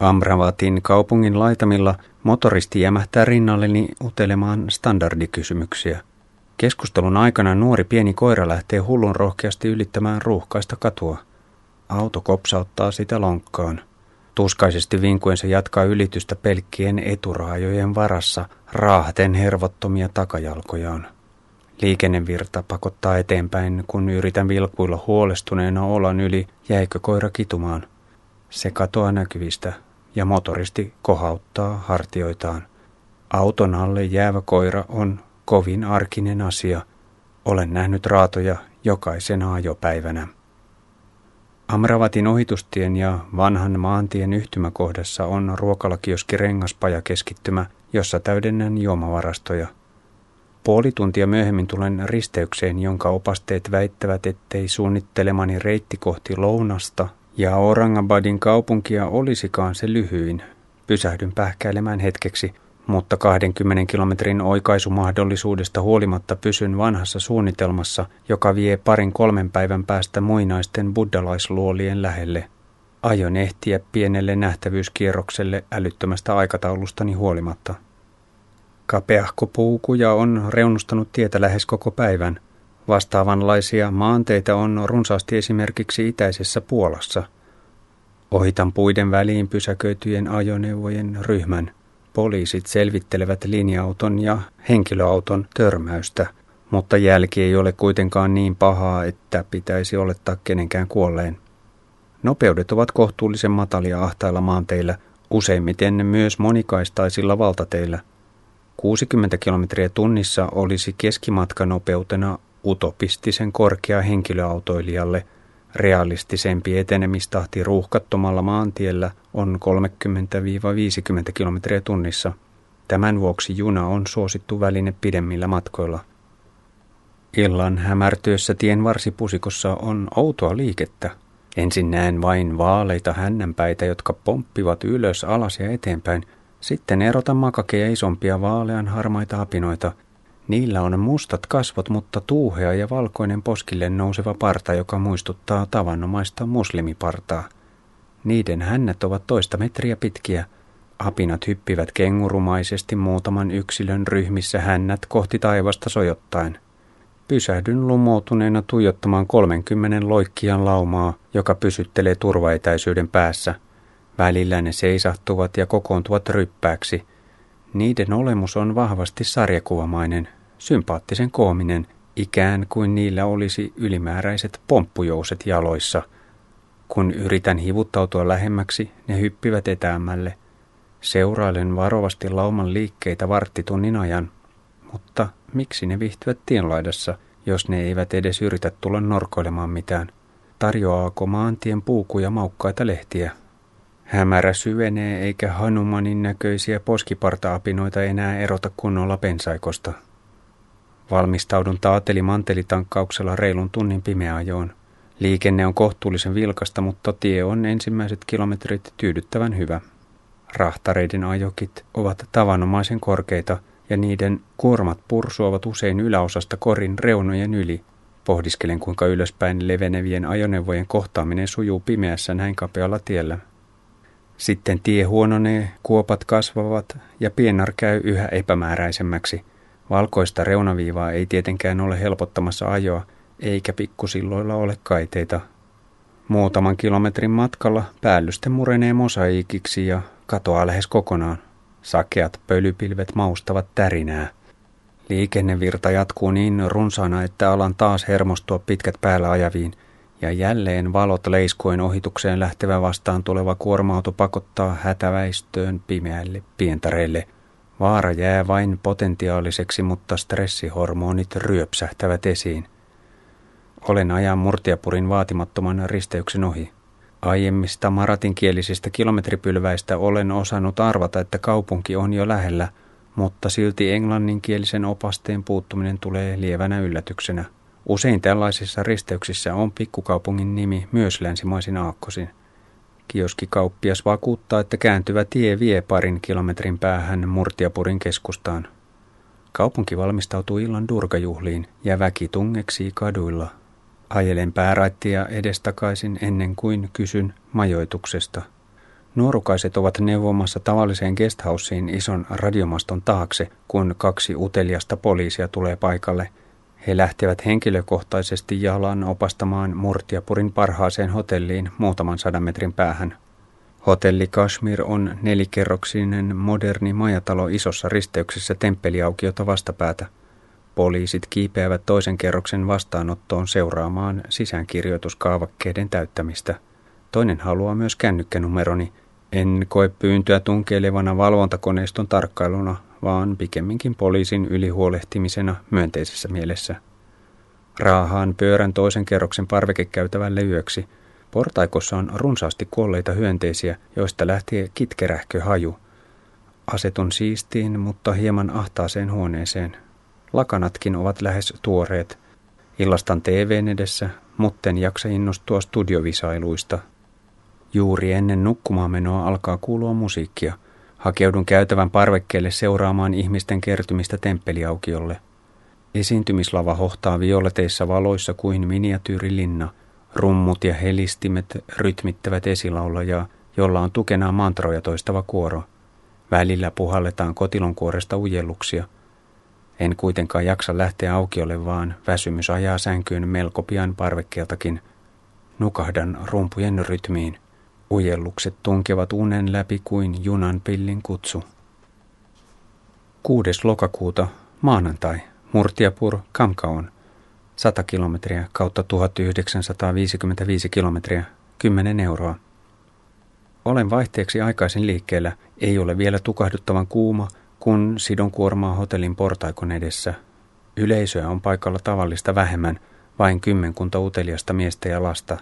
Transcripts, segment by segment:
Amravatin kaupungin laitamilla motoristi jämähtää rinnalleni utelemaan standardikysymyksiä. Keskustelun aikana nuori pieni koira lähtee hullun rohkeasti ylittämään ruuhkaista katua. Auto kopsauttaa sitä lonkkaan. Tuskaisesti vinkuen se jatkaa ylitystä pelkkien eturaajojen varassa raahten hervottomia takajalkojaan. Liikennevirta pakottaa eteenpäin, kun yritän vilkuilla huolestuneena olan yli, jäikö koira kitumaan. Se katoaa näkyvistä ja motoristi kohauttaa hartioitaan. Auton alle jäävä koira on kovin arkinen asia. Olen nähnyt raatoja jokaisena ajopäivänä. Amravatin ohitustien ja vanhan maantien yhtymäkohdassa on ruokalakioski rengaspaja keskittymä, jossa täydennän juomavarastoja. Puoli tuntia myöhemmin tulen risteykseen, jonka opasteet väittävät, ettei suunnittelemani reitti kohti lounasta ja Orangabadin kaupunkia olisikaan se lyhyin. Pysähdyn pähkäilemään hetkeksi, mutta 20 kilometrin oikaisumahdollisuudesta huolimatta pysyn vanhassa suunnitelmassa, joka vie parin kolmen päivän päästä muinaisten buddalaisluolien lähelle. Aion ehtiä pienelle nähtävyyskierrokselle älyttömästä aikataulustani huolimatta. Kapeahko puukuja on reunustanut tietä lähes koko päivän – Vastaavanlaisia maanteita on runsaasti esimerkiksi itäisessä Puolassa. Ohitan puiden väliin pysäköityjen ajoneuvojen ryhmän. Poliisit selvittelevät linja-auton ja henkilöauton törmäystä, mutta jälki ei ole kuitenkaan niin pahaa, että pitäisi olettaa kenenkään kuolleen. Nopeudet ovat kohtuullisen matalia ahtailla maanteillä, useimmiten myös monikaistaisilla valtateillä. 60 kilometriä tunnissa olisi keskimatkanopeutena utopistisen korkea henkilöautoilijalle realistisempi etenemistahti ruuhkattomalla maantiellä on 30-50 kilometriä tunnissa. Tämän vuoksi juna on suosittu väline pidemmillä matkoilla. Illan hämärtyessä tien varsipusikossa on outoa liikettä. Ensin näen vain vaaleita hännänpäitä, jotka pomppivat ylös, alas ja eteenpäin. Sitten erotan makakeja isompia vaalean harmaita apinoita – Niillä on mustat kasvot, mutta tuuhea ja valkoinen poskille nouseva parta, joka muistuttaa tavanomaista muslimipartaa. Niiden hännät ovat toista metriä pitkiä. Apinat hyppivät kengurumaisesti muutaman yksilön ryhmissä hännät kohti taivasta sojottaen. Pysähdyn lumoutuneena tuijottamaan 30 loikkian laumaa, joka pysyttelee turvaetäisyyden päässä. Välillä ne seisahtuvat ja kokoontuvat ryppääksi. Niiden olemus on vahvasti sarjakuvamainen, sympaattisen koominen, ikään kuin niillä olisi ylimääräiset pomppujouset jaloissa. Kun yritän hivuttautua lähemmäksi, ne hyppivät etäämälle. Seurailen varovasti lauman liikkeitä varttitunnin ajan. Mutta miksi ne vihtyvät tienlaidassa, jos ne eivät edes yritä tulla norkoilemaan mitään? Tarjoaako maantien puukuja maukkaita lehtiä? Hämärä syvenee eikä Hanumanin näköisiä poskiparta-apinoita enää erota kunnolla pensaikosta. Valmistaudun taateli mantelitankkauksella reilun tunnin pimeäajoon. Liikenne on kohtuullisen vilkasta, mutta tie on ensimmäiset kilometrit tyydyttävän hyvä. Rahtareiden ajokit ovat tavanomaisen korkeita ja niiden kuormat pursuavat usein yläosasta korin reunojen yli. Pohdiskelen, kuinka ylöspäin levenevien ajoneuvojen kohtaaminen sujuu pimeässä näin kapealla tiellä. Sitten tie huononee, kuopat kasvavat ja pienar käy yhä epämääräisemmäksi – Valkoista reunaviivaa ei tietenkään ole helpottamassa ajoa, eikä pikkusilloilla ole kaiteita. Muutaman kilometrin matkalla päällyste murenee mosaikiksi ja katoaa lähes kokonaan. Sakeat pölypilvet maustavat tärinää. Liikennevirta jatkuu niin runsaana, että alan taas hermostua pitkät päällä ajaviin, ja jälleen valot leiskuen ohitukseen lähtevä vastaan tuleva kuorma-auto pakottaa hätäväistöön pimeälle pientareille – Vaara jää vain potentiaaliseksi, mutta stressihormonit ryöpsähtävät esiin. Olen ajan murtiapurin vaatimattoman risteyksen ohi. Aiemmista maratinkielisistä kilometripylväistä olen osannut arvata, että kaupunki on jo lähellä, mutta silti englanninkielisen opasteen puuttuminen tulee lievänä yllätyksenä. Usein tällaisissa risteyksissä on pikkukaupungin nimi myös länsimaisin aakkosin. Kioskikauppias vakuuttaa, että kääntyvä tie vie parin kilometrin päähän Murtiapurin keskustaan. Kaupunki valmistautuu illan durgajuhliin ja väki tungeksii kaduilla. Ajelen pääraittia edestakaisin ennen kuin kysyn majoituksesta. Nuorukaiset ovat neuvomassa tavalliseen guesthouseen ison radiomaston taakse, kun kaksi uteliasta poliisia tulee paikalle. He lähtevät henkilökohtaisesti jalan opastamaan Murtiapurin parhaaseen hotelliin muutaman sadan metrin päähän. Hotelli Kashmir on nelikerroksinen moderni majatalo isossa risteyksessä temppeliaukiota vastapäätä. Poliisit kiipeävät toisen kerroksen vastaanottoon seuraamaan sisäänkirjoituskaavakkeiden täyttämistä. Toinen haluaa myös kännykkänumeroni. En koe pyyntöä tunkeilevana valvontakoneiston tarkkailuna, vaan pikemminkin poliisin ylihuolehtimisena myönteisessä mielessä. Raahaan pyörän toisen kerroksen parvekekäytävälle yöksi – Portaikossa on runsaasti kuolleita hyönteisiä, joista lähtee kitkerähkö haju. Asetun siistiin, mutta hieman ahtaaseen huoneeseen. Lakanatkin ovat lähes tuoreet. Illastan TVn edessä, mutten jaksa innostua studiovisailuista. Juuri ennen nukkumaanmenoa alkaa kuulua musiikkia. Hakeudun käytävän parvekkeelle seuraamaan ihmisten kertymistä temppeliaukiolle. Esiintymislava hohtaa violeteissa valoissa kuin miniatyyrilinna – Rummut ja helistimet rytmittävät esilaulajaa, jolla on tukenaan mantroja toistava kuoro. Välillä puhalletaan kotilonkuoresta ujelluksia. En kuitenkaan jaksa lähteä aukiolle, vaan väsymys ajaa sänkyyn melko pian parvekkeeltakin. Nukahdan rumpujen rytmiin. Ujellukset tunkevat unen läpi kuin junan pillin kutsu. 6. lokakuuta, maanantai, Murtiapur, Kamkaon. 100 kilometriä kautta 1955 kilometriä, 10 euroa. Olen vaihteeksi aikaisin liikkeellä, ei ole vielä tukahduttavan kuuma, kun sidon kuormaa hotellin portaikon edessä. Yleisöä on paikalla tavallista vähemmän, vain kymmenkunta uteliasta miestä ja lasta.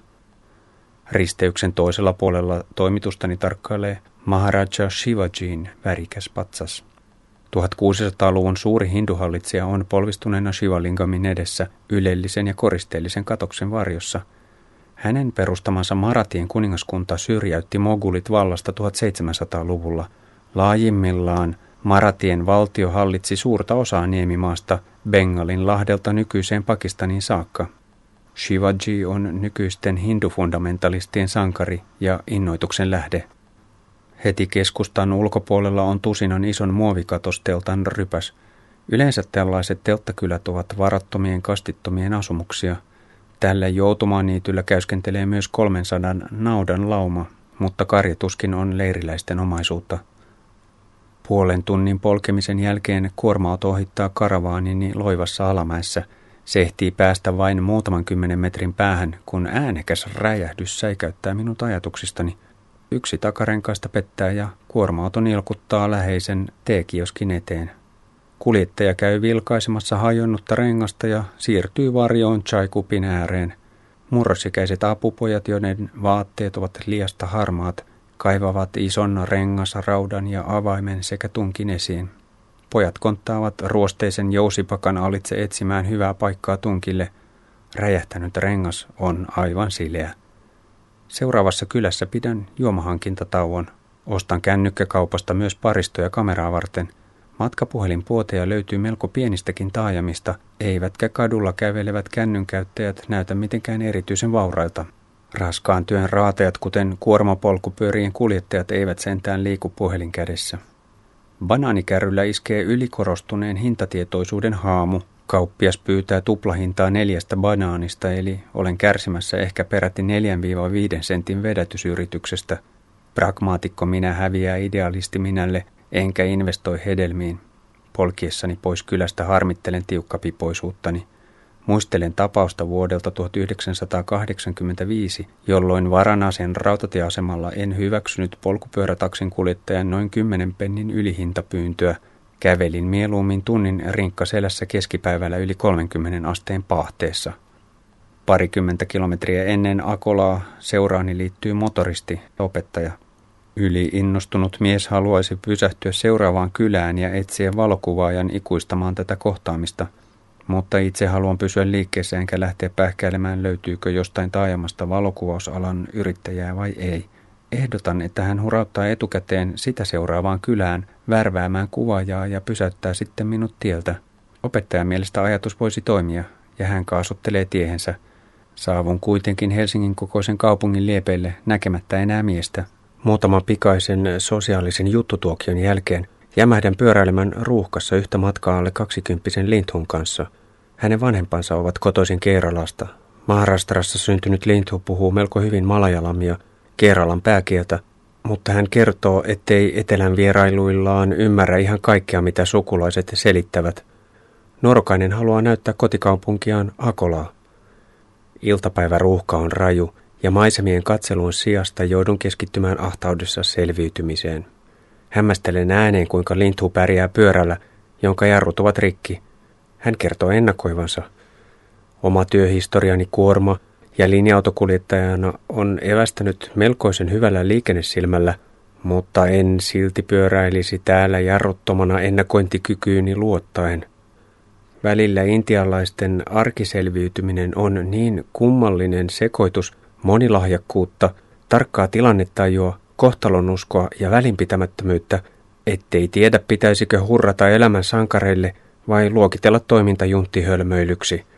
Risteyksen toisella puolella toimitustani tarkkailee Maharaja Shivajin värikäs patsas. 1600-luvun suuri hinduhallitsija on polvistuneena Shivalingamin edessä ylellisen ja koristeellisen katoksen varjossa. Hänen perustamansa Maratien kuningaskunta syrjäytti mogulit vallasta 1700-luvulla. Laajimmillaan Maratien valtio hallitsi suurta osaa niemimaasta Bengalin lahdelta nykyiseen Pakistaniin saakka. Shivaji on nykyisten hindufundamentalistien sankari ja innoituksen lähde. Heti keskustan ulkopuolella on tusinan ison muovikatosteltan rypäs. Yleensä tällaiset telttakylät ovat varattomien kastittomien asumuksia. Tällä joutumaaniityllä käyskentelee myös 300 naudan lauma, mutta karjatuskin on leiriläisten omaisuutta. Puolen tunnin polkemisen jälkeen kuorma-auto ohittaa karavaanini loivassa alamäessä. Se ehtii päästä vain muutaman kymmenen metrin päähän, kun äänekäs räjähdys säikäyttää minut ajatuksistani – Yksi takarenkaista pettää ja kuorma-auto nilkuttaa läheisen teekioskin eteen. Kuljettaja käy vilkaisemassa hajonnutta rengasta ja siirtyy varjoon chaikupin ääreen. Murrosikäiset apupojat, joiden vaatteet ovat liasta harmaat, kaivavat ison rengasraudan ja avaimen sekä tunkin esiin. Pojat konttaavat ruosteisen jousipakan alitse etsimään hyvää paikkaa tunkille. Räjähtänyt rengas on aivan sileä. Seuraavassa kylässä pidän juomahankintatauon. Ostan kännykkäkaupasta myös paristoja kameraa varten. Matkapuhelinpuoteja löytyy melko pienistäkin taajamista, eivätkä kadulla kävelevät kännynkäyttäjät näytä mitenkään erityisen vaurailta. Raskaan työn raatajat, kuten kuormapolkupyörien kuljettajat, eivät sentään liiku puhelin kädessä. Banaanikärryllä iskee ylikorostuneen hintatietoisuuden haamu, Kauppias pyytää tuplahintaa neljästä banaanista, eli olen kärsimässä ehkä peräti 4-5 sentin vedätysyrityksestä. Pragmaatikko minä häviää idealisti minälle, enkä investoi hedelmiin. Polkiessani pois kylästä harmittelen tiukkapipoisuuttani. Muistelen tapausta vuodelta 1985, jolloin Varanasen rautatieasemalla en hyväksynyt polkupyörätaksin kuljettajan noin 10 pennin ylihintapyyntöä – Kävelin mieluummin tunnin rinkka selässä keskipäivällä yli 30 asteen pahteessa. Parikymmentä kilometriä ennen Akolaa seuraani liittyy motoristi, opettaja. Yli innostunut mies haluaisi pysähtyä seuraavaan kylään ja etsiä valokuvaajan ikuistamaan tätä kohtaamista, mutta itse haluan pysyä liikkeessä enkä lähteä pähkäilemään löytyykö jostain taajamasta valokuvausalan yrittäjää vai ei – Ehdotan, että hän hurauttaa etukäteen sitä seuraavaan kylään värväämään kuvaajaa ja pysäyttää sitten minut tieltä. Opettajan mielestä ajatus voisi toimia, ja hän kaasuttelee tiehensä. Saavun kuitenkin Helsingin kokoisen kaupungin liepeille näkemättä enää miestä. Muutaman pikaisen sosiaalisen juttutuokion jälkeen jämähdän pyöräilemään ruuhkassa yhtä matkaa alle kaksikymppisen Linthun kanssa. Hänen vanhempansa ovat kotoisin Keeralasta. Maharashtrassa syntynyt Linthu puhuu melko hyvin malajalamia, Keeralan pääkieltä, mutta hän kertoo, ettei etelän vierailuillaan ymmärrä ihan kaikkea, mitä sukulaiset selittävät. Nuorokainen haluaa näyttää kotikaupunkiaan Akolaa. Iltapäiväruuhka on raju ja maisemien katselun sijasta joudun keskittymään ahtaudessa selviytymiseen. Hämmästelen ääneen, kuinka lintu pärjää pyörällä, jonka jarrut ovat rikki. Hän kertoo ennakoivansa. Oma työhistoriani kuorma ja linja-autokuljettajana on evästänyt melkoisen hyvällä liikennesilmällä, mutta en silti pyöräilisi täällä jarruttomana ennakointikykyyni luottaen. Välillä intialaisten arkiselviytyminen on niin kummallinen sekoitus monilahjakkuutta, tarkkaa tilannetajua, kohtalonuskoa ja välinpitämättömyyttä, ettei tiedä pitäisikö hurrata elämän sankareille vai luokitella toiminta junttihölmöilyksi –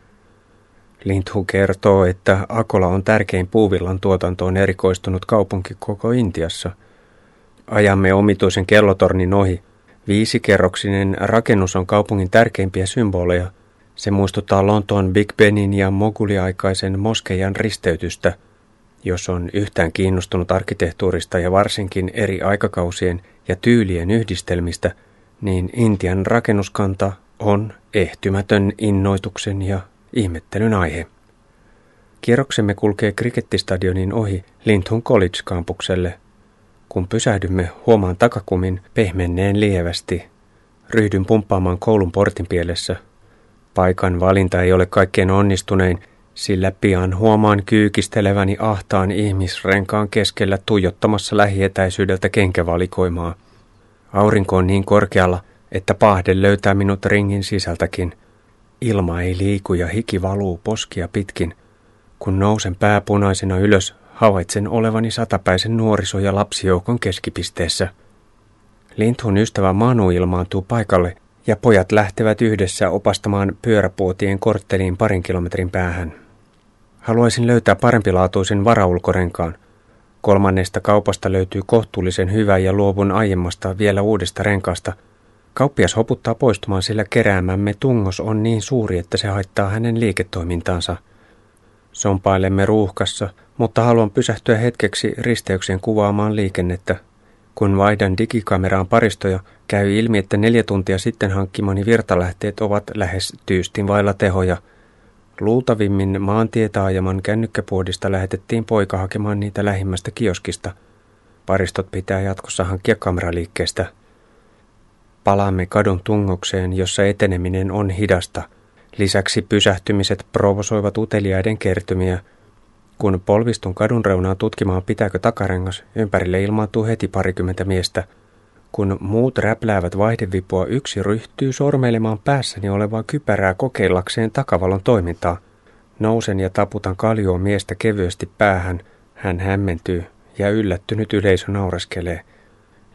Linthu kertoo, että Akola on tärkein puuvillan tuotantoon erikoistunut kaupunki koko Intiassa. Ajamme omituisen kellotornin ohi. Viisikerroksinen rakennus on kaupungin tärkeimpiä symboleja. Se muistuttaa Lontoon Big Benin ja moguliaikaisen moskeijan risteytystä. Jos on yhtään kiinnostunut arkkitehtuurista ja varsinkin eri aikakausien ja tyylien yhdistelmistä, niin Intian rakennuskanta on ehtymätön innoituksen ja ihmettelyn aihe. Kierroksemme kulkee krikettistadionin ohi Linthun College-kampukselle. Kun pysähdymme, huomaan takakumin pehmenneen lievästi. Ryhdyn pumppaamaan koulun portin pielessä. Paikan valinta ei ole kaikkein onnistunein, sillä pian huomaan kyykisteleväni ahtaan ihmisrenkaan keskellä tuijottamassa lähietäisyydeltä kenkävalikoimaa. Aurinko on niin korkealla, että pahde löytää minut ringin sisältäkin – Ilma ei liiku ja hiki valuu poskia pitkin. Kun nousen pääpunaisena ylös, havaitsen olevani satapäisen nuoriso- ja lapsijoukon keskipisteessä. Linthun ystävä Manu ilmaantuu paikalle ja pojat lähtevät yhdessä opastamaan pyöräpuotien kortteliin parin kilometrin päähän. Haluaisin löytää parempilaatuisen varaulkorenkaan. Kolmannesta kaupasta löytyy kohtuullisen hyvä ja luovun aiemmasta vielä uudesta renkaasta – Kauppias hoputtaa poistumaan, sillä keräämämme tungos on niin suuri, että se haittaa hänen liiketoimintaansa. Sompailemme ruuhkassa, mutta haluan pysähtyä hetkeksi risteykseen kuvaamaan liikennettä. Kun vaihdan digikameraan paristoja, käy ilmi, että neljä tuntia sitten hankkimani virtalähteet ovat lähes tyystin vailla tehoja. Luultavimmin maantietaajaman kännykkäpuodista lähetettiin poika hakemaan niitä lähimmästä kioskista. Paristot pitää jatkossa hankkia kameraliikkeestä. Palaamme kadun tungokseen, jossa eteneminen on hidasta. Lisäksi pysähtymiset provosoivat uteliaiden kertymiä. Kun polvistun kadun reunaan tutkimaan pitääkö takarengas, ympärille ilmaantuu heti parikymmentä miestä. Kun muut räpläävät vaihdevipua, yksi ryhtyy sormeilemaan päässäni olevaa kypärää kokeillakseen takavalon toimintaa. Nousen ja taputan kaljoon miestä kevyesti päähän. Hän hämmentyy ja yllättynyt yleisö naureskelee.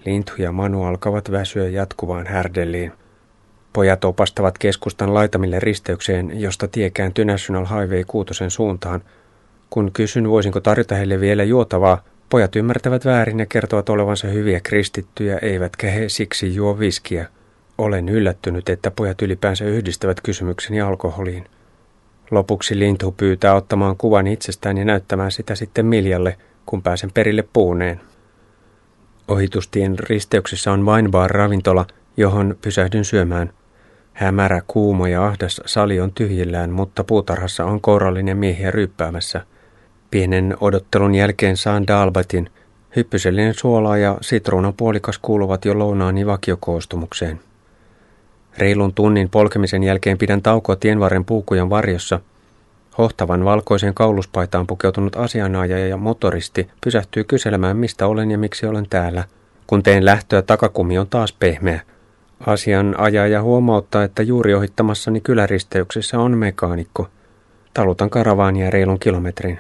Lintu ja Manu alkavat väsyä jatkuvaan härdelliin. Pojat opastavat keskustan laitamille risteykseen, josta tie kääntyy National Highway 6 suuntaan. Kun kysyn, voisinko tarjota heille vielä juotavaa, pojat ymmärtävät väärin ja kertovat olevansa hyviä kristittyjä, eivätkä he siksi juo viskiä. Olen yllättynyt, että pojat ylipäänsä yhdistävät kysymykseni alkoholiin. Lopuksi Lintu pyytää ottamaan kuvan itsestään ja näyttämään sitä sitten Miljalle, kun pääsen perille puuneen. Ohitustien risteyksessä on vain bar ravintola, johon pysähdyn syömään. Hämärä, kuuma ja ahdas sali on tyhjillään, mutta puutarhassa on kourallinen miehiä ryyppäämässä. Pienen odottelun jälkeen saan dalbatin. Hyppysellinen suolaa ja sitruunan puolikas kuuluvat jo lounaani vakiokoostumukseen. Reilun tunnin polkemisen jälkeen pidän taukoa tienvarren puukujan varjossa – Hohtavan valkoiseen kauluspaitaan pukeutunut asianajaja ja motoristi pysähtyy kyselemään, mistä olen ja miksi olen täällä. Kun teen lähtöä, takakumi on taas pehmeä. Asianajaja huomauttaa, että juuri ohittamassani kyläristeyksessä on mekaanikko. Talutan karavaania reilun kilometrin.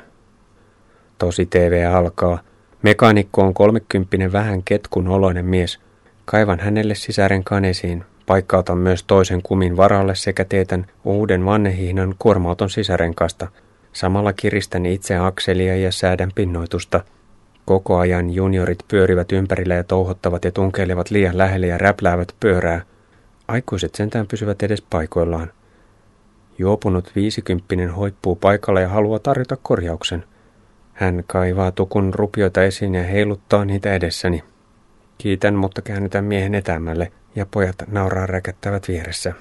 Tosi TV alkaa. Mekaanikko on kolmekymppinen vähän ketkun oloinen mies. Kaivan hänelle sisärenkaan esiin. Paikkautan myös toisen kumin varalle sekä teetän uuden vannehihnan kuormauton sisärenkaasta. Samalla kiristän itse akselia ja säädän pinnoitusta. Koko ajan juniorit pyörivät ympärillä ja touhottavat ja tunkeilevat liian lähelle ja räpläävät pyörää. Aikuiset sentään pysyvät edes paikoillaan. Juopunut viisikymppinen hoippuu paikalla ja haluaa tarjota korjauksen. Hän kaivaa tukun rupioita esiin ja heiluttaa niitä edessäni. Kiitän, mutta käännytän miehen etämälle ja pojat nauraa räkättävät vieressä.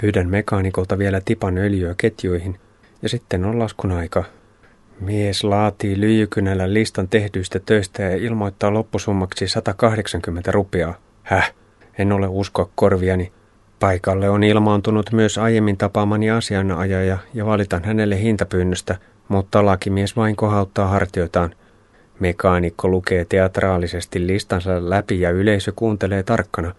Pyydän mekaanikolta vielä tipan öljyä ketjuihin ja sitten on laskun aika. Mies laatii lyijykynällä listan tehdyistä töistä ja ilmoittaa loppusummaksi 180 rupiaa. Häh, en ole uskoa korviani. Paikalle on ilmaantunut myös aiemmin tapaamani asianajaja ja valitan hänelle hintapyynnöstä, mutta lakimies vain kohauttaa hartioitaan. Mekaanikko lukee teatraalisesti listansa läpi ja yleisö kuuntelee tarkkana.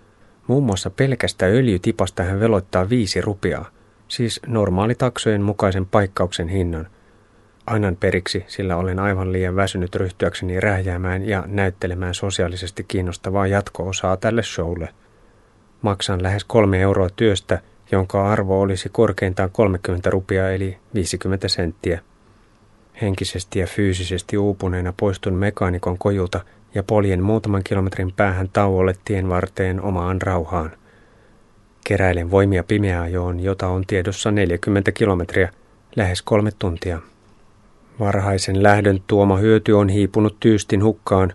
Muun muassa pelkästä öljytipasta hän veloittaa viisi rupiaa, siis normaali taksojen mukaisen paikkauksen hinnan – Annan periksi, sillä olen aivan liian väsynyt ryhtyäkseni rähjäämään ja näyttelemään sosiaalisesti kiinnostavaa jatko-osaa tälle showlle. Maksan lähes kolme euroa työstä, jonka arvo olisi korkeintaan 30 rupia eli 50 senttiä. Henkisesti ja fyysisesti uupuneena poistun mekaanikon kojulta ja poljen muutaman kilometrin päähän tauolle tien varteen omaan rauhaan. Keräilen voimia pimeäajoon, jota on tiedossa 40 kilometriä, lähes kolme tuntia. Varhaisen lähdön tuoma hyöty on hiipunut tyystin hukkaan.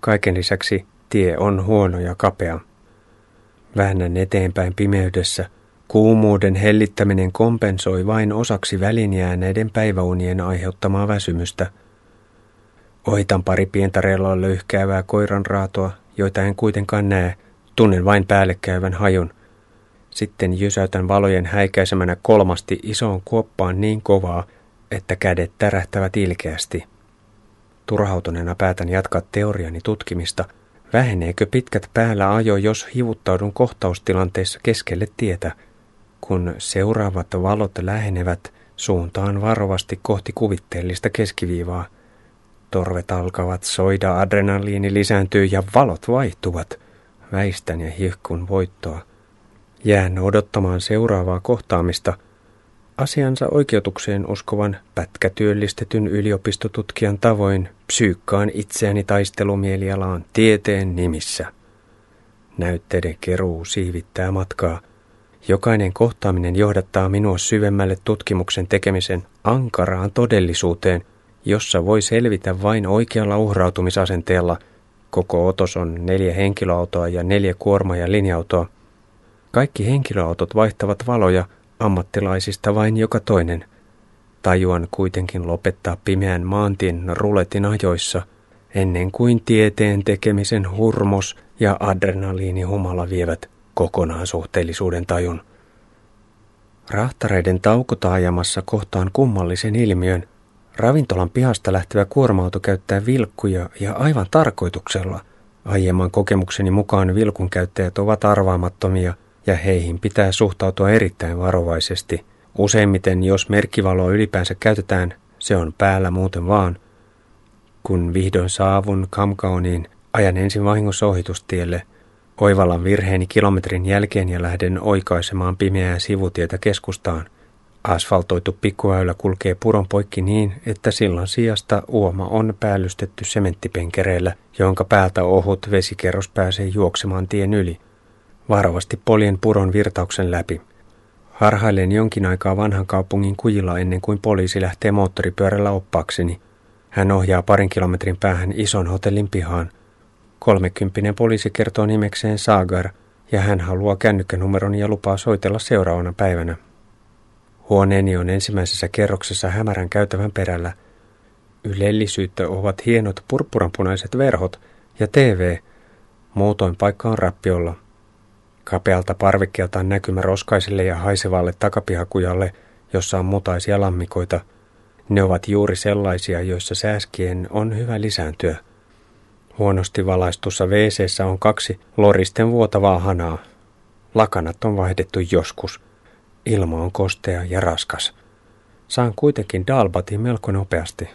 Kaiken lisäksi tie on huono ja kapea. Väännän eteenpäin pimeydessä. Kuumuuden hellittäminen kompensoi vain osaksi välinjääneiden päiväunien aiheuttamaa väsymystä. Ohitan pari pientä löyhkäävää koiranraatoa, joita en kuitenkaan näe. Tunnen vain päällekkäyvän hajun. Sitten jysäytän valojen häikäisemänä kolmasti isoon kuoppaan niin kovaa, että kädet tärähtävät ilkeästi. Turhautuneena päätän jatkaa teoriani tutkimista. Väheneekö pitkät päällä ajo, jos hivuttaudun kohtaustilanteessa keskelle tietä? Kun seuraavat valot lähenevät, suuntaan varovasti kohti kuvitteellista keskiviivaa. Torvet alkavat soida, adrenaliini lisääntyy ja valot vaihtuvat. Väistän ja hihkun voittoa. Jään odottamaan seuraavaa kohtaamista – Asiansa oikeutukseen uskovan pätkätyöllistetyn yliopistotutkijan tavoin psyykkaan itseäni taistelumielialaan tieteen nimissä. Näytteiden keruu siivittää matkaa. Jokainen kohtaaminen johdattaa minua syvemmälle tutkimuksen tekemisen ankaraan todellisuuteen, jossa voi selvitä vain oikealla uhrautumisasenteella. Koko otos on neljä henkilöautoa ja neljä kuorma- ja linja-autoa. Kaikki henkilöautot vaihtavat valoja – ammattilaisista vain joka toinen. Tajuan kuitenkin lopettaa pimeän maantien ruletin ajoissa, ennen kuin tieteen tekemisen hurmos ja adrenaliinihumala vievät kokonaan suhteellisuuden tajun. Rahtareiden taukotaajamassa kohtaan kummallisen ilmiön. Ravintolan pihasta lähtevä kuorma-auto käyttää vilkkuja ja aivan tarkoituksella. Aiemman kokemukseni mukaan vilkun käyttäjät ovat arvaamattomia – ja heihin pitää suhtautua erittäin varovaisesti. Useimmiten, jos merkkivaloa ylipäänsä käytetään, se on päällä muuten vaan. Kun vihdoin saavun Kamkaoniin, ajan ensin vahingossa ohitustielle, oivallan virheeni kilometrin jälkeen ja lähden oikaisemaan pimeää sivutietä keskustaan. Asfaltoitu pikkuväylä kulkee puron poikki niin, että sillan sijasta uoma on päällystetty sementtipenkereillä, jonka päältä ohut vesikerros pääsee juoksemaan tien yli. Varovasti poljen puron virtauksen läpi. Harhailen jonkin aikaa vanhan kaupungin kujilla ennen kuin poliisi lähtee moottoripyörällä oppaakseni. Hän ohjaa parin kilometrin päähän ison hotellin pihaan. Kolmekymppinen poliisi kertoo nimekseen Sagar ja hän haluaa kännykkänumeron ja lupaa soitella seuraavana päivänä. Huoneeni on ensimmäisessä kerroksessa hämärän käytävän perällä. Ylellisyyttä ovat hienot purppuranpunaiset verhot ja TV. Muutoin paikka on rappiolla. Kapealta parvekkeelta on näkymä roskaiselle ja haisevalle takapihakujalle, jossa on mutaisia lammikoita. Ne ovat juuri sellaisia, joissa sääskien on hyvä lisääntyä. Huonosti valaistussa wc on kaksi loristen vuotavaa hanaa. Lakanat on vaihdettu joskus. Ilma on kostea ja raskas. Saan kuitenkin dalbatin melko nopeasti.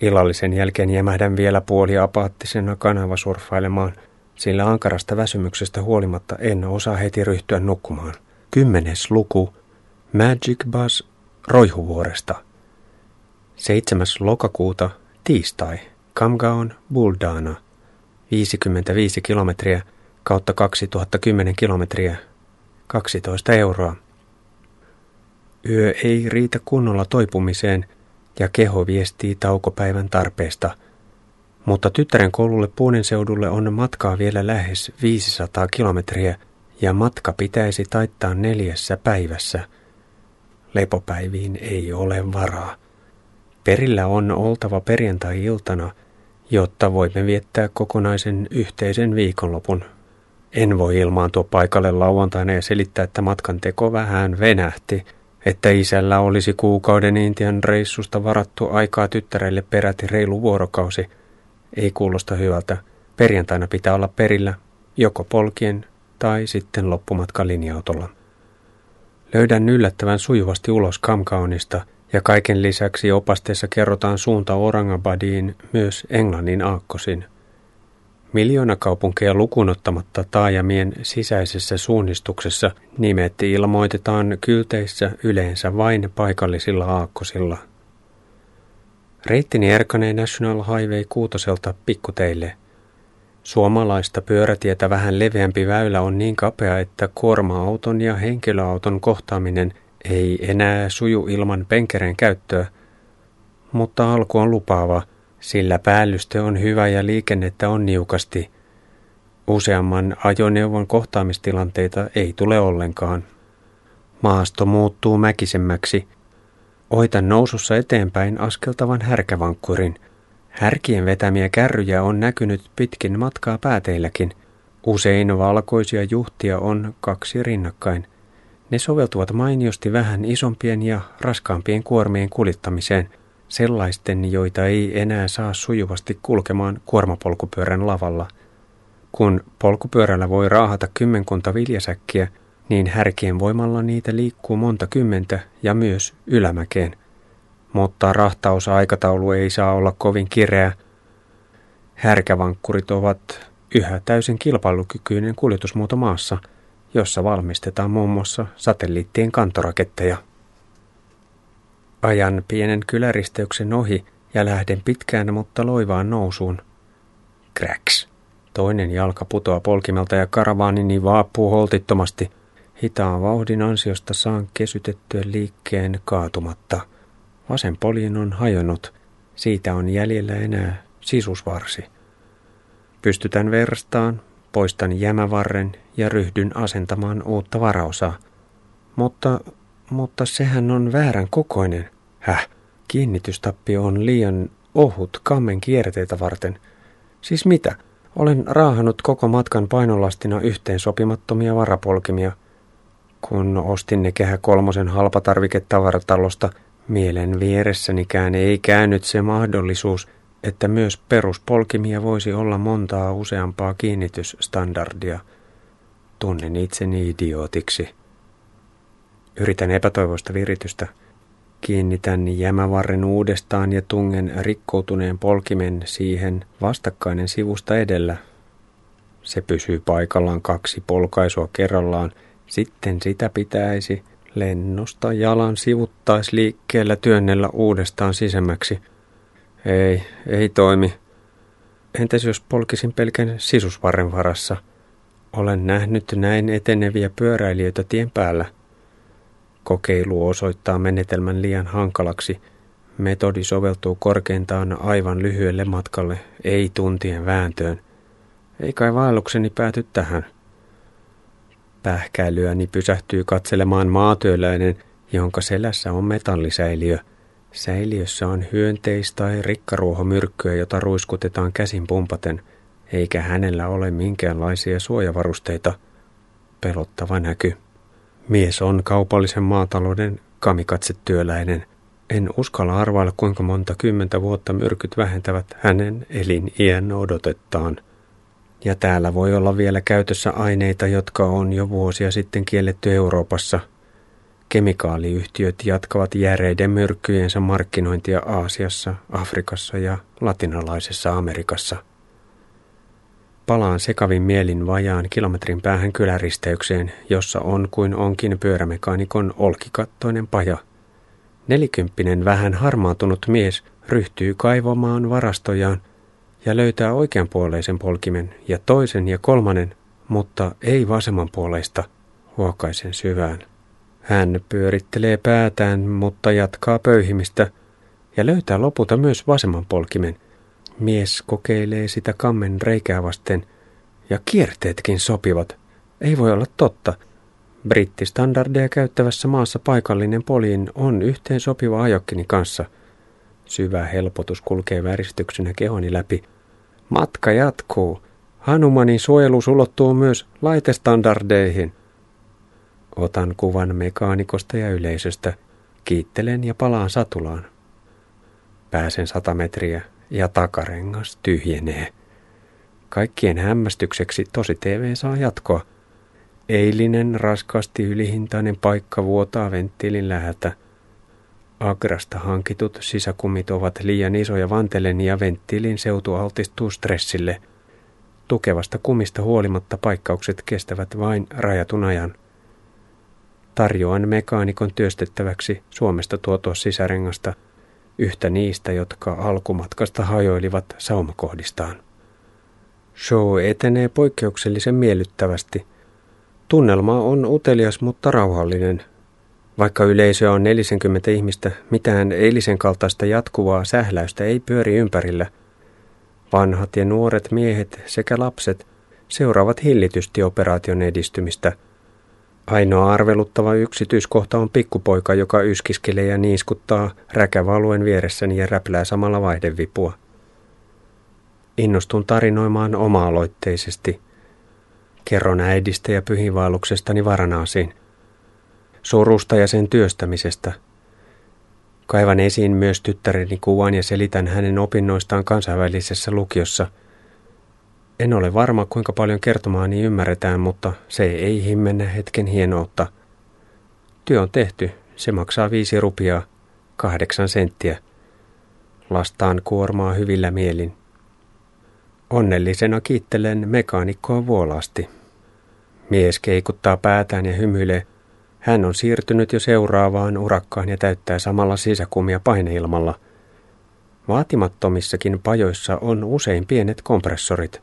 Illallisen jälkeen jämähdän vielä puoli apaattisena kanavasurffailemaan – sillä ankarasta väsymyksestä huolimatta en osaa heti ryhtyä nukkumaan. Kymmenes luku Magic Bus Roihuvuoresta. 7. lokakuuta tiistai Kamgaon Buldana, 55 kilometriä kautta 2010 kilometriä, 12 euroa. Yö ei riitä kunnolla toipumiseen ja keho viestii taukopäivän tarpeesta. Mutta tyttären koululle Puunen seudulle on matkaa vielä lähes 500 kilometriä ja matka pitäisi taittaa neljässä päivässä. Lepopäiviin ei ole varaa. Perillä on oltava perjantai-iltana, jotta voimme viettää kokonaisen yhteisen viikonlopun. En voi ilmaantua paikalle lauantaina ja selittää, että matkan teko vähän venähti, että isällä olisi kuukauden Intian reissusta varattu aikaa tyttärelle peräti reilu vuorokausi. Ei kuulosta hyvältä. Perjantaina pitää olla perillä, joko polkien tai sitten loppumatka linja-autolla. Löydän yllättävän sujuvasti ulos Kamkaunista – ja kaiken lisäksi opasteessa kerrotaan suunta Orangabadiin myös Englannin aakkosin. Miljoona kaupunkeja lukunottamatta taajamien sisäisessä suunnistuksessa nimet ilmoitetaan kylteissä yleensä vain paikallisilla aakkosilla. Reittini erkanee National Highway kuutoselta pikkuteille. Suomalaista pyörätietä vähän leveämpi väylä on niin kapea, että kuorma-auton ja henkilöauton kohtaaminen ei enää suju ilman penkereen käyttöä, mutta alku on lupaava, sillä päällyste on hyvä ja liikennettä on niukasti. Useamman ajoneuvon kohtaamistilanteita ei tule ollenkaan. Maasto muuttuu mäkisemmäksi. Oitan nousussa eteenpäin askeltavan härkävankkurin. Härkien vetämiä kärryjä on näkynyt pitkin matkaa pääteilläkin. Usein valkoisia juhtia on kaksi rinnakkain. Ne soveltuvat mainiosti vähän isompien ja raskaampien kuormien kuljettamiseen, sellaisten, joita ei enää saa sujuvasti kulkemaan kuormapolkupyörän lavalla. Kun polkupyörällä voi raahata kymmenkunta viljasäkkiä, niin härkien voimalla niitä liikkuu monta kymmentä ja myös ylämäkeen. Mutta rahtausaikataulu ei saa olla kovin kireä. Härkävankkurit ovat yhä täysin kilpailukykyinen kuljetusmuoto maassa – jossa valmistetaan muun muassa satelliittien kantoraketteja. Ajan pienen kyläristeyksen ohi ja lähden pitkään mutta loivaan nousuun. Cracks. Toinen jalka putoaa polkimelta ja karavaanini vaapuu holtittomasti. Hitaan vauhdin ansiosta saan kesytettyä liikkeen kaatumatta. Vasen poljin on hajonnut. Siitä on jäljellä enää sisusvarsi. Pystytän verstaan, Poistan jämävarren ja ryhdyn asentamaan uutta varaosaa. Mutta, mutta sehän on väärän kokoinen. Häh, kiinnitystappio on liian ohut kammen kierteitä varten. Siis mitä? Olen raahannut koko matkan painolastina yhteen sopimattomia varapolkimia. Kun ostin ne kehä kolmosen halpatarviketavaratalosta, mielen vieressänikään ei käynyt se mahdollisuus – että myös peruspolkimia voisi olla montaa useampaa kiinnitysstandardia. Tunnen itseni idiootiksi. Yritän epätoivoista viritystä. Kiinnitän jämävarren uudestaan ja tungen rikkoutuneen polkimen siihen vastakkainen sivusta edellä. Se pysyy paikallaan kaksi polkaisua kerrallaan. Sitten sitä pitäisi lennosta jalan sivuttaisliikkeellä työnnellä uudestaan sisemmäksi – ei, ei toimi. Entäs jos polkisin pelkän sisusvarren varassa? Olen nähnyt näin eteneviä pyöräilijöitä tien päällä. Kokeilu osoittaa menetelmän liian hankalaksi. Metodi soveltuu korkeintaan aivan lyhyelle matkalle, ei tuntien vääntöön. Ei kai vaellukseni pääty tähän. Pähkäilyäni pysähtyy katselemaan maatyöläinen, jonka selässä on metallisäiliö – Säiliössä on hyönteis- tai rikkaruohomyrkkyä, jota ruiskutetaan käsin pumpaten, eikä hänellä ole minkäänlaisia suojavarusteita. Pelottava näky. Mies on kaupallisen maatalouden kamikatsetyöläinen. En uskalla arvailla, kuinka monta kymmentä vuotta myrkyt vähentävät hänen eliniän odotettaan. Ja täällä voi olla vielä käytössä aineita, jotka on jo vuosia sitten kielletty Euroopassa – Kemikaaliyhtiöt jatkavat järeiden myrkkyjensä markkinointia Aasiassa, Afrikassa ja latinalaisessa Amerikassa. Palaan sekavin mielin vajaan kilometrin päähän kyläristeykseen, jossa on kuin onkin pyörämekaanikon olkikattoinen paja. Nelikymppinen vähän harmaantunut mies ryhtyy kaivamaan varastojaan, ja löytää oikeanpuoleisen polkimen ja toisen ja kolmannen, mutta ei vasemmanpuoleista, huokaisen syvään. Hän pyörittelee päätään, mutta jatkaa pöyhimistä ja löytää lopulta myös vasemman polkimen. Mies kokeilee sitä kammen reikää vasten ja kierteetkin sopivat. Ei voi olla totta. Brittistandardeja käyttävässä maassa paikallinen poliin on yhteen sopiva ajokkini kanssa. Syvä helpotus kulkee väristyksenä kehoni läpi. Matka jatkuu. Hanumanin suojelus ulottuu myös laitestandardeihin. Otan kuvan mekaanikosta ja yleisöstä. Kiittelen ja palaan satulaan. Pääsen sata metriä ja takarengas tyhjenee. Kaikkien hämmästykseksi tosi TV saa jatkoa. Eilinen raskaasti ylihintainen paikka vuotaa venttiilin läheltä. Agrasta hankitut sisäkumit ovat liian isoja vantelen ja venttiilin seutu altistuu stressille. Tukevasta kumista huolimatta paikkaukset kestävät vain rajatun ajan. Tarjoan mekaanikon työstettäväksi Suomesta tuotua sisärengasta yhtä niistä, jotka alkumatkasta hajoilivat saumakohdistaan. Show etenee poikkeuksellisen miellyttävästi. Tunnelma on utelias, mutta rauhallinen. Vaikka yleisöä on 40 ihmistä, mitään eilisen kaltaista jatkuvaa sähläystä ei pyöri ympärillä. Vanhat ja nuoret miehet sekä lapset seuraavat hillitysti operaation edistymistä. Ainoa arveluttava yksityiskohta on pikkupoika, joka yskiskelee ja niiskuttaa räkävaluen vieressäni ja räplää samalla vaihdevipua. Innostun tarinoimaan oma-aloitteisesti. Kerron äidistä ja pyhiinvaelluksestani Varanaasiin. Surusta ja sen työstämisestä. Kaivan esiin myös tyttäreni kuvan ja selitän hänen opinnoistaan kansainvälisessä lukiossa. En ole varma, kuinka paljon kertomaani ymmärretään, mutta se ei himmennä hetken hienoutta. Työ on tehty. Se maksaa viisi rupiaa, kahdeksan senttiä. Lastaan kuormaa hyvillä mielin. Onnellisena kiittelen mekaanikkoa vuolaasti. Mies keikuttaa päätään ja hymyilee. Hän on siirtynyt jo seuraavaan urakkaan ja täyttää samalla sisäkumia paineilmalla. Vaatimattomissakin pajoissa on usein pienet kompressorit.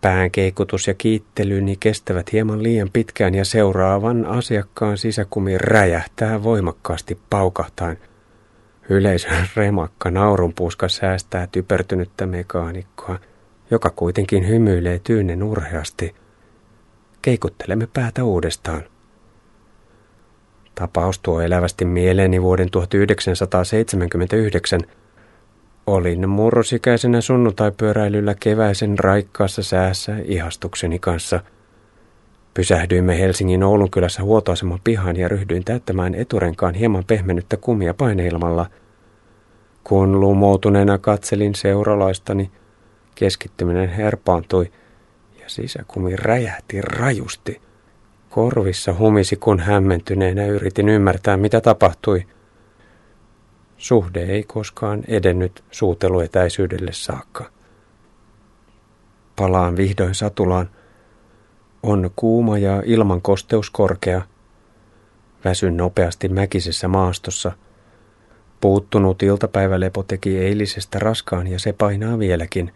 Pään keikutus ja kiittelyni kestävät hieman liian pitkään ja seuraavan asiakkaan sisäkumi räjähtää voimakkaasti paukahtaen – Yleisön remakka naurunpuuska säästää typertynyttä mekaanikkoa, joka kuitenkin hymyilee tyynen urheasti. Keikuttelemme päätä uudestaan. Tapaus tuo elävästi mieleeni vuoden 1979. Olin murrosikäisenä sunnuntaipyöräilyllä keväisen raikkaassa säässä ihastukseni kanssa. Pysähdyimme Helsingin Oulunkylässä huoltoaseman pihaan ja ryhdyin täyttämään eturenkaan hieman pehmennyttä kumia paineilmalla – kun lumoutuneena katselin seuralaistani, keskittyminen herpaantui ja sisäkumi räjähti rajusti. Korvissa humisi, kun hämmentyneenä yritin ymmärtää, mitä tapahtui. Suhde ei koskaan edennyt suuteluetäisyydelle saakka. Palaan vihdoin satulaan. On kuuma ja ilman kosteus korkea. Väsyn nopeasti mäkisessä maastossa – Puuttunut iltapäivälepo teki eilisestä raskaan ja se painaa vieläkin,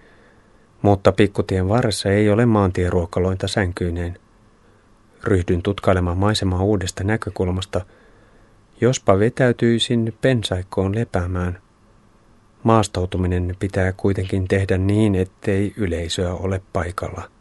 mutta pikkutien varressa ei ole maantieruokalointa sänkyineen. Ryhdyn tutkailemaan maisemaa uudesta näkökulmasta, jospa vetäytyisin pensaikkoon lepäämään. Maastoutuminen pitää kuitenkin tehdä niin, ettei yleisöä ole paikalla.